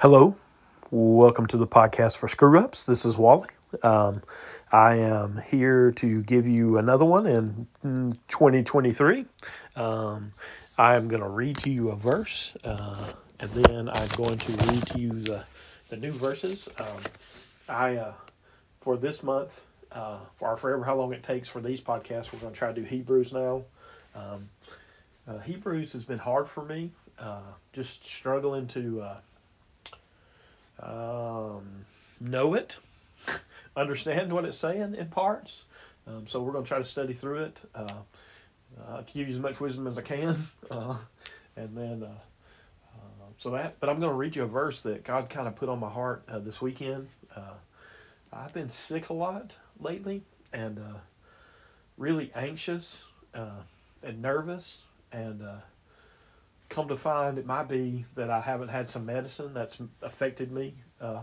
Hello, welcome to the podcast for Screw Ups. This is Wally. Um, I am here to give you another one in 2023. Um, I am going to read to you a verse, uh, and then I'm going to read to you the, the new verses. Um, I uh, for this month, uh, for forever how long it takes for these podcasts, we're going to try to do Hebrews now. Um, uh, Hebrews has been hard for me, uh, just struggling to uh, um, know it, understand what it's saying in parts. Um, so we're going to try to study through it, uh, give you as much wisdom as I can, uh, and then uh, uh, so that. But I'm going to read you a verse that God kind of put on my heart uh, this weekend. I've been sick a lot lately, and really anxious and nervous, and come to find it might be that I haven't had some medicine that's affected me uh,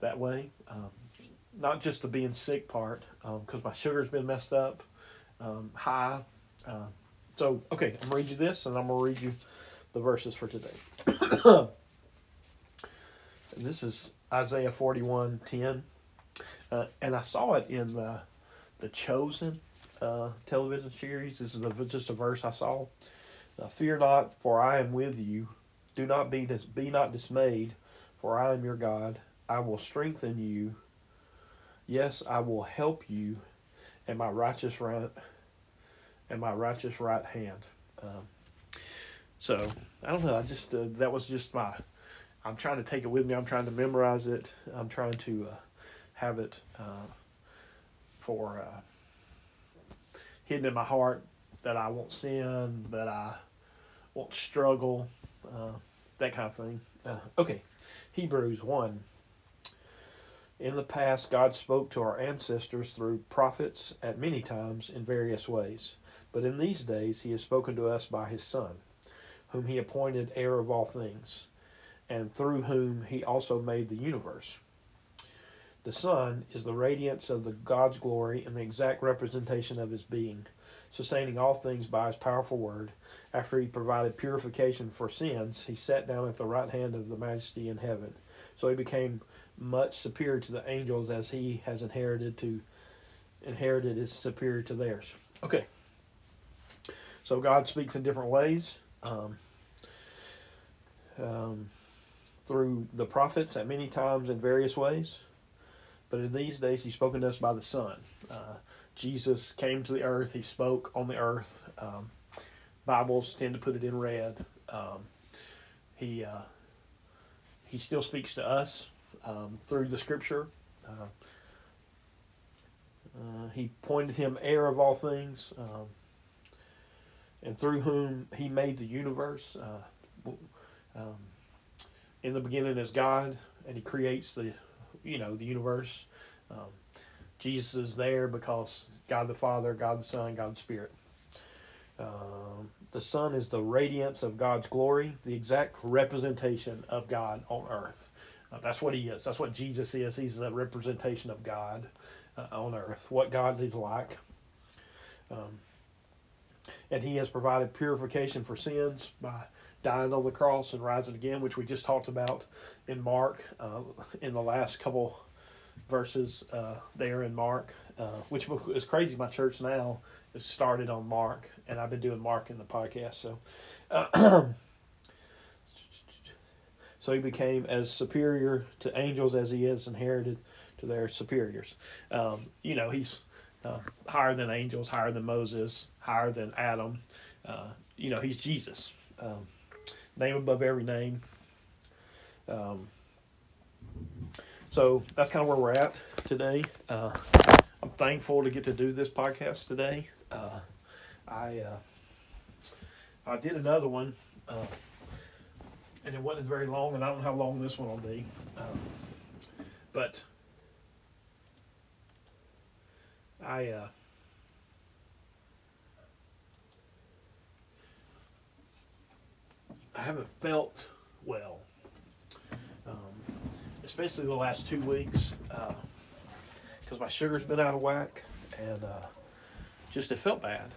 that way. Um, not just the being sick part, because um, my sugar's been messed up, um, high. Uh, so, okay, I'm going to read you this, and I'm going to read you the verses for today. and this is Isaiah 41 10. Uh, and I saw it in the, the Chosen uh, television series. This is just a verse I saw. Uh, Fear not, for I am with you. Do not be dis- be not dismayed, for I am your God. I will strengthen you. Yes, I will help you, and my righteous right and my righteous right hand. Um, so I don't know. I just uh, that was just my. I'm trying to take it with me. I'm trying to memorize it. I'm trying to uh, have it uh, for uh, hidden in my heart that I won't sin, that I won't struggle, uh, that kind of thing. Uh, okay, Hebrews 1. In the past, God spoke to our ancestors through prophets at many times in various ways. But in these days, He has spoken to us by His Son, whom He appointed heir of all things, and through whom He also made the universe. The Son is the radiance of the God's glory and the exact representation of his being, sustaining all things by his powerful word. After he provided purification for sins, he sat down at the right hand of the majesty in heaven. So he became much superior to the angels as he has inherited to inherited is superior to theirs. Okay. So God speaks in different ways. Um, um, through the prophets at many times in various ways. But in these days, he's spoken to us by the Son. Uh, Jesus came to the earth. He spoke on the earth. Um, Bibles tend to put it in red. Um, he uh, he still speaks to us um, through the Scripture. Uh, uh he pointed him heir of all things, um, and through whom he made the universe. Uh, um, in the beginning is God, and He creates the you know the universe. Jesus is there because God the Father, God the Son, God the Spirit. Um, the Son is the radiance of God's glory, the exact representation of God on earth. Uh, that's what He is. That's what Jesus is. He's the representation of God uh, on earth, what God is like. Um, and He has provided purification for sins by dying on the cross and rising again, which we just talked about in Mark uh, in the last couple verses uh, there in Mark, uh, which is crazy. My church now is started on Mark, and I've been doing Mark in the podcast. So, uh, so he became as superior to angels as he is inherited to their superiors. Um, you know, he's uh, higher than angels, higher than Moses, higher than Adam. Uh, you know, he's Jesus. Um, name above every name. Um, so that's kind of where we're at today. Uh, I'm thankful to get to do this podcast today. Uh, I uh, I did another one, uh, and it wasn't very long, and I don't know how long this one will be. Um, but I uh, I haven't felt well, especially the last two weeks, because uh, my sugar's been out of whack, and uh, just it felt bad,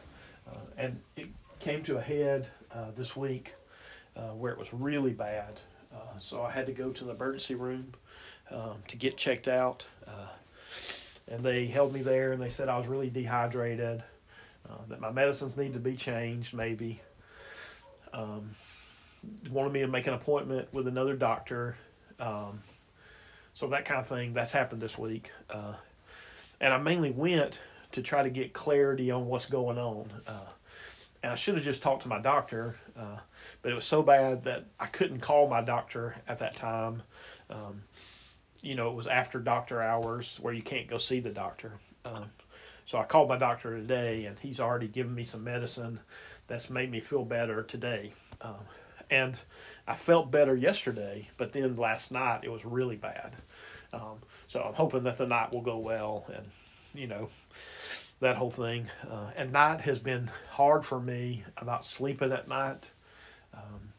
uh, and it came to a head uh, this week uh, where it was really bad. So I had to go to the emergency room um, to get checked out. And they held me there and they said I was really dehydrated, that my medicines need to be changed, maybe. Um, wanted me to make an appointment with another doctor. Um, so that kind of thing, that's happened this week. Uh, and I mainly went to try to get clarity on what's going on. Uh, and I should have just talked to my doctor, uh, but it was so bad that I couldn't call my doctor at that time. Um, you know, it was after doctor hours where you can't go see the doctor. Um, so I called my doctor today, and he's already given me some medicine that's made me feel better today. Um, and I felt better yesterday, but then last night it was really bad. Um, so I'm hoping that the night will go well, and you know, that whole thing. Uh, and night has been hard for me about sleeping at night. Um,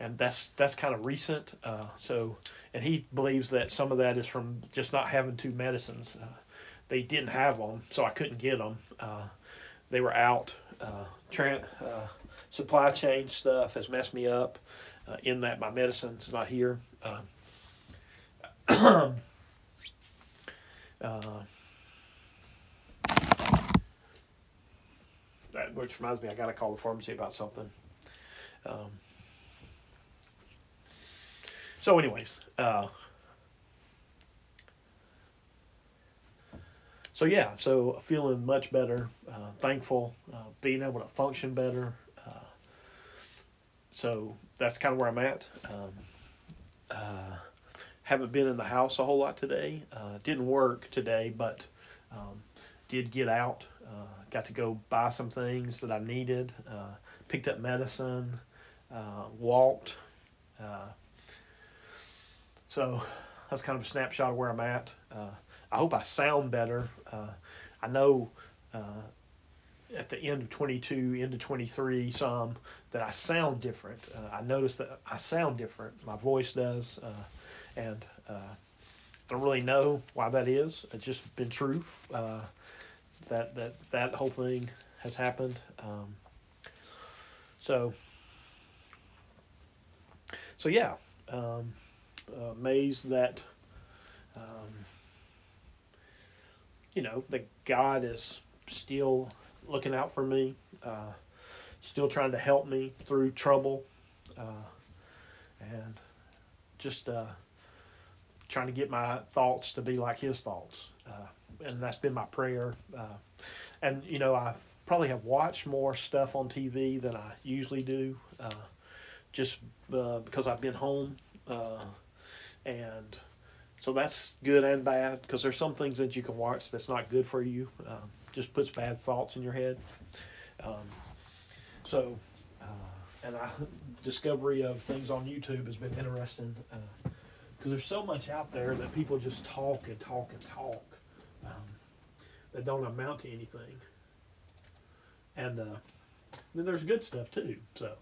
and that's that's kind of recent. Uh, so, and he believes that some of that is from just not having two medicines. Uh, they didn't have them, so I couldn't get them. Uh, they were out. Uh, Trent, uh, supply chain stuff has messed me up. Uh, in that my medicine is not here. Uh, that, which reminds me, I got to call the pharmacy about something. Um, so, anyways, uh, so yeah, so feeling much better, uh, thankful, uh, being able to function better. Uh, so that's kind of where I'm at. Um, uh, haven't been in the house a whole lot today. Uh, didn't work today, but um, did get out. got to go buy some things that I needed. picked up medicine. walked. So that's kind of a snapshot of where I'm at. Uh, I hope I sound better. Uh, I know uh, at the end of 22, into 23, some that I sound different. Uh, I notice that I sound different. My voice does, uh, and uh, don't really know why that is. It's just been true. that that that whole thing has happened. Um, so so yeah. Um, uh, amazed that, um, you know, that God is still looking out for me, uh, still trying to help me through trouble, uh, and just uh, trying to get my thoughts to be like His thoughts. Uh, and that's been my prayer. Uh, and, you know, I probably have watched more stuff on TV than I usually do, just because I've been home and so that's good and bad because there's some things that you can watch that's not good for you. Um, just puts bad thoughts in your head. Um, so, uh, and I discovery of things on YouTube has been interesting because uh, there's so much out there that people just talk and talk and talk um, that don't amount to anything. And uh, then there's good stuff too. So,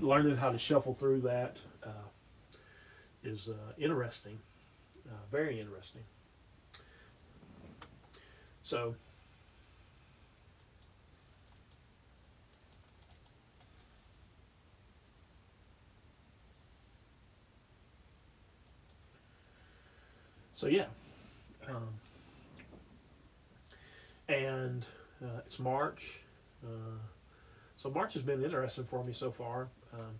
learning how to shuffle through that. Uh, is uh, interesting, uh, very interesting. So, so yeah, um, and uh, it's March. Uh, so March has been interesting for me so far, um,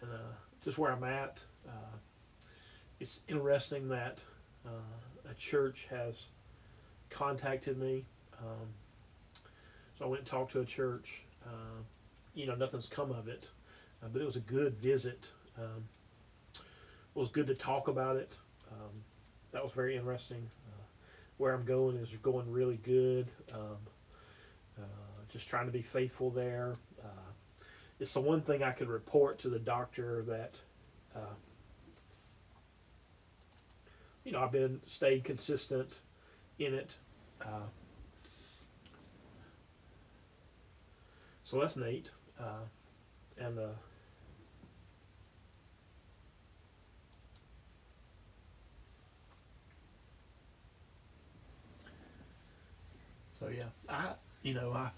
and uh, just where I'm at. Uh, it's interesting that uh, a church has contacted me. Um, so I went and talked to a church. Uh, you know, nothing's come of it, uh, but it was a good visit. Um, it was good to talk about it. Um, that was very interesting. Uh, where I'm going is going really good. Um, uh, just trying to be faithful there. it's the one thing I could report to the doctor that uh, you know, I've been stayed consistent in it. Uh, so that's neat. Uh, and so yeah, I you know I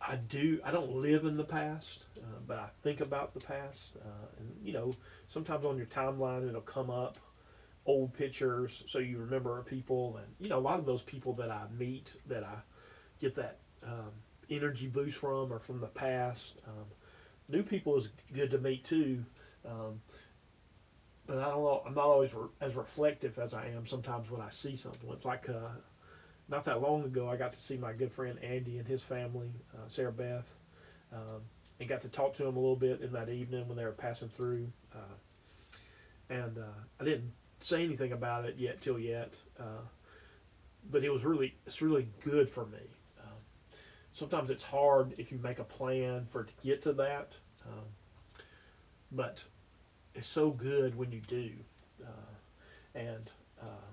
I do. I don't live in the past, uh, but I think about the past. Uh, and you know, sometimes on your timeline it'll come up old pictures, so you remember people, and you know, a lot of those people that I meet that I get that um, energy boost from are from the past. Um, new people is good to meet too, um, but I don't know. I'm not always re- as reflective as I am sometimes when I see something. It's like uh, not that long ago, I got to see my good friend Andy and his family, uh, Sarah Beth, um, and got to talk to him a little bit in that evening when they were passing through. Uh, and uh, I didn't say anything about it yet till yet, uh, but it was really it's really good for me. Um, sometimes it's hard if you make a plan for to get to that, um, but it's so good when you do, uh, and uh,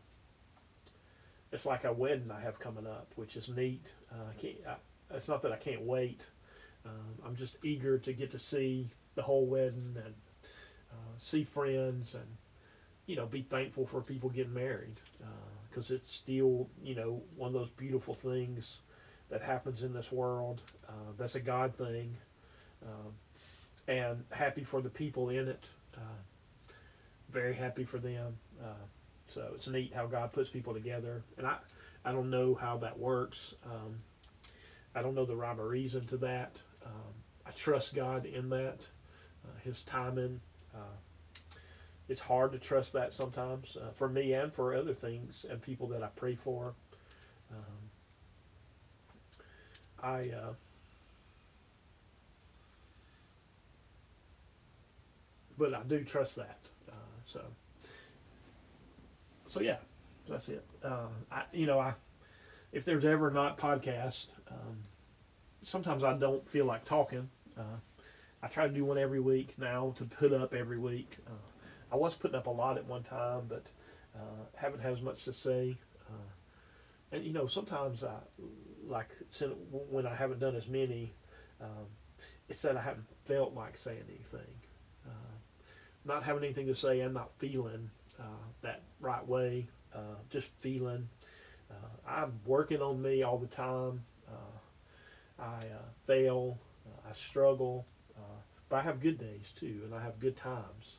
it's like a wedding I have coming up, which is neat. Uh, I can't. I, it's not that I can't wait. Um, I'm just eager to get to see the whole wedding and uh, see friends and you know be thankful for people getting married because it's still you know one of those beautiful things that happens in this world. Uh, that's a God thing, um, and happy for the people in it. Uh, very happy for them. Uh, so it's neat how God puts people together, and I I don't know how that works. Um, I don't know the rhyme or reason to that. Um, I trust God in that, uh, His timing. Uh, it's hard to trust that sometimes uh, for me and for other things and people that I pray for. Um, I but I do trust that. Uh, so so yeah, that's it. Uh, I you know I if there's ever not podcast, um, sometimes I don't feel like talking. Uh, I try to do one every week now to put up every week. Uh, I was putting up a lot at one time, but uh, haven't had as much to say. Uh, and you know, sometimes I like when I haven't done as many, um, it's that I haven't felt like saying anything. Uh, not having anything to say and not feeling uh, that right way. Uh, just feeling. Uh, I'm working on me all the time. I fail. I struggle. but I have good days too, and I have good times.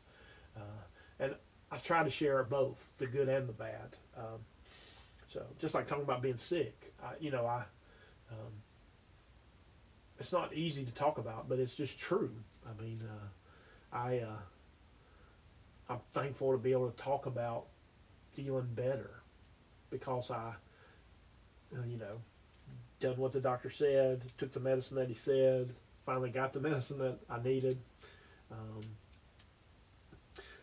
and I try to share both, the good and the bad. Um, so just like talking about being sick, I, you know, I, um, it's not easy to talk about, but it's just true. I mean, uh, I, uh, I'm thankful to be able to talk about feeling better because I, uh, you know, done what the doctor said, took the medicine that he said, finally got the medicine that I needed. Um,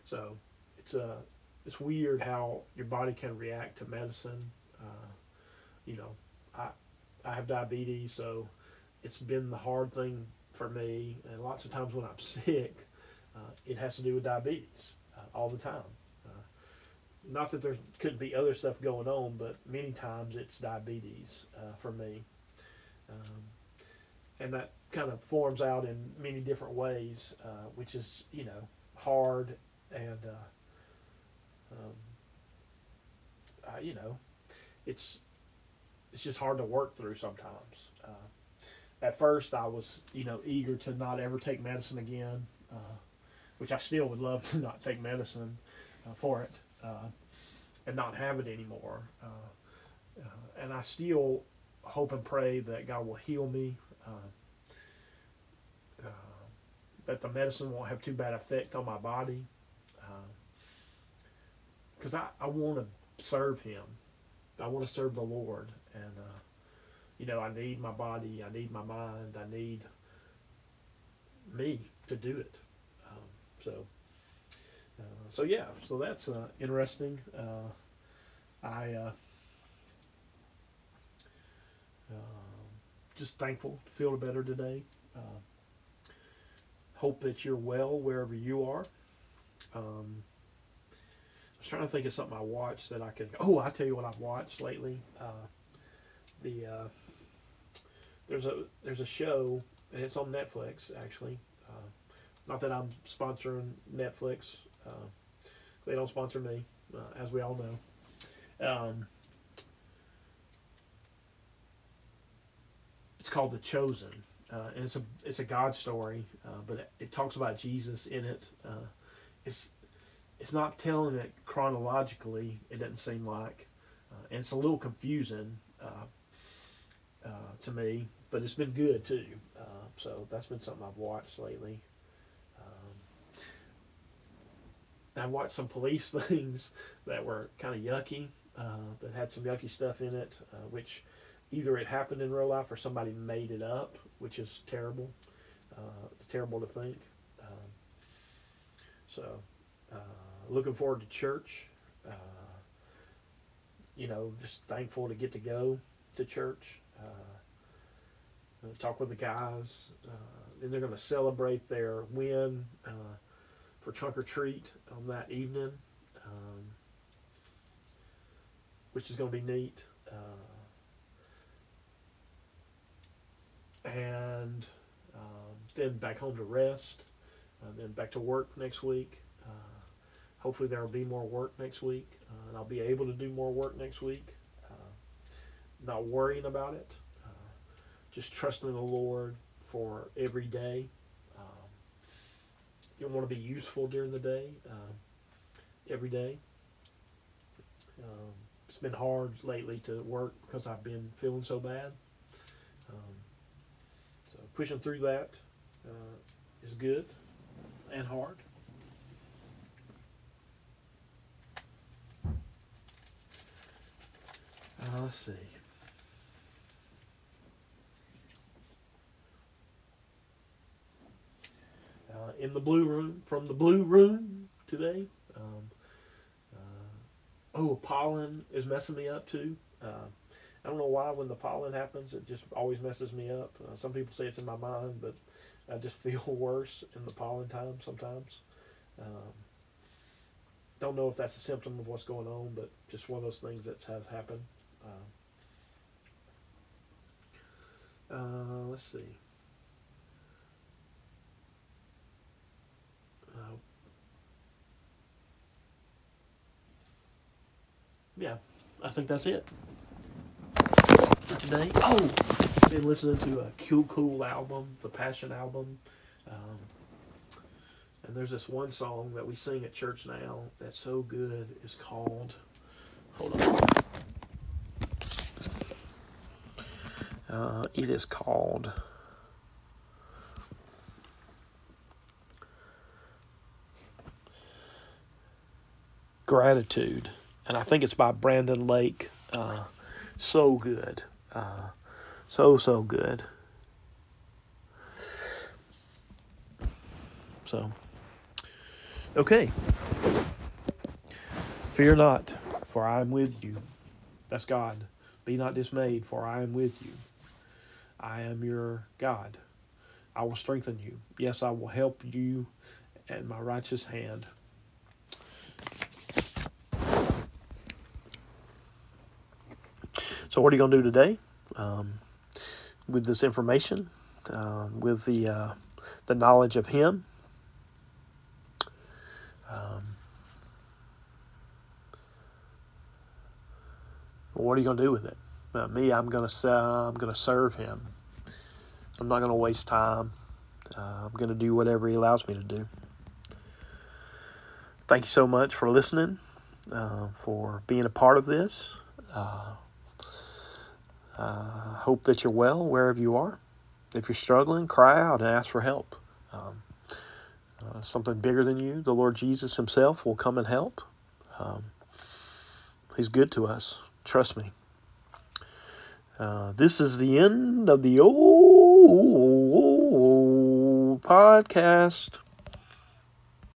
so it's uh, it's weird how your body can react to medicine. Uh, you know, I I have diabetes, so it's been the hard thing for me. And lots of times when I'm sick, uh, it has to do with diabetes uh, all the time. Uh, not that there couldn't be other stuff going on, but many times it's diabetes uh, for me. Um, and that kind of forms out in many different ways, uh, which is, you know, hard and, uh, um, you know, it's it's just hard to work through sometimes. Uh, at first, I was, you know, eager to not ever take medicine again which I still would love to not take medicine uh, for it uh, and not have it anymore. Uh, uh, and I still hope and pray that God will heal me, that the medicine won't have too bad effect on my body, because I, I want to serve Him. I want to serve the Lord, and you know, I need my body, I need my mind, I need me to do it. So, uh, so yeah, so that's uh, interesting. Uh, I uh, um, just thankful to feel better today. Uh, hope that you're well wherever you are. Um, I was trying to think of something I watched that I could. Oh, I tell you what I've watched lately. Uh, the there's a there's a show and it's on Netflix actually. Not that I'm sponsoring Netflix. Uh, they don't sponsor me, uh, as we all know. Um, it's called The Chosen. uh, and it's a it's a God story, uh, but it, it, talks about Jesus in it. Uh, it's it's not telling it chronologically. It doesn't seem like, uh, and it's a little confusing to me. But it's been good too. so that's been something I've watched lately. Um, I watched some police things that were kind of yucky, that had some yucky stuff in it, which either it happened in real life or somebody made it up, which is terrible. Uh, it's terrible to think. Um, so, uh, looking forward to church. Uh, you know, just thankful to get to go to church. Uh, talk with the guys. and uh, they're going to celebrate their win uh, for Trunk or Treat on that evening, um, which is going to be neat. Uh, and um, then back home to rest, uh, then back to work next week. Uh, hopefully, there will be more work next week, uh, and I'll be able to do more work next week. Uh, not worrying about it, uh, just trusting the Lord for every day. You want to be useful during the day, um, every day. Um, it's been hard lately to work because I've been feeling so bad. Um, so pushing through that uh, is good and hard. Uh, let's see. Uh, in the blue room, from the blue room today. Um, uh, oh, pollen is messing me up too. Uh, I don't know why when the pollen happens, it just always messes me up. Uh, some people say it's in my mind, but I just feel worse in the pollen time sometimes. Um, don't know if that's a symptom of what's going on, but just one of those things that has happened. Uh, uh, let's see. Uh, yeah, I think that's it today. Oh, been listening to a Cool Cool album, the Passion album. Um, and there's this one song that we sing at church now that's so good. It's called. Hold on. Uh, it is called. Gratitude. And I think it's by Brandon Lake. Uh, so good. Uh, so, so good. So, okay. Fear not, for I am with you. That's God. Be not dismayed, for I am with you. I am your God. I will strengthen you. Yes, I will help you at my righteous hand. So, what are you going to do today um, with this information, uh, with the uh, the knowledge of Him? Um, what are you going to do with it? Uh, me, I'm going to I'm going to serve Him. I'm not going to waste time. Uh, I'm going to do whatever He allows me to do. Thank you so much for listening, uh, for being a part of this. Uh, uh, hope that you're well wherever you are. If you're struggling, cry out and ask for help. Um, uh, something bigger than you, the Lord Jesus Himself will come and help. Um, he's good to us. Trust me. Uh, this is the end of the old podcast.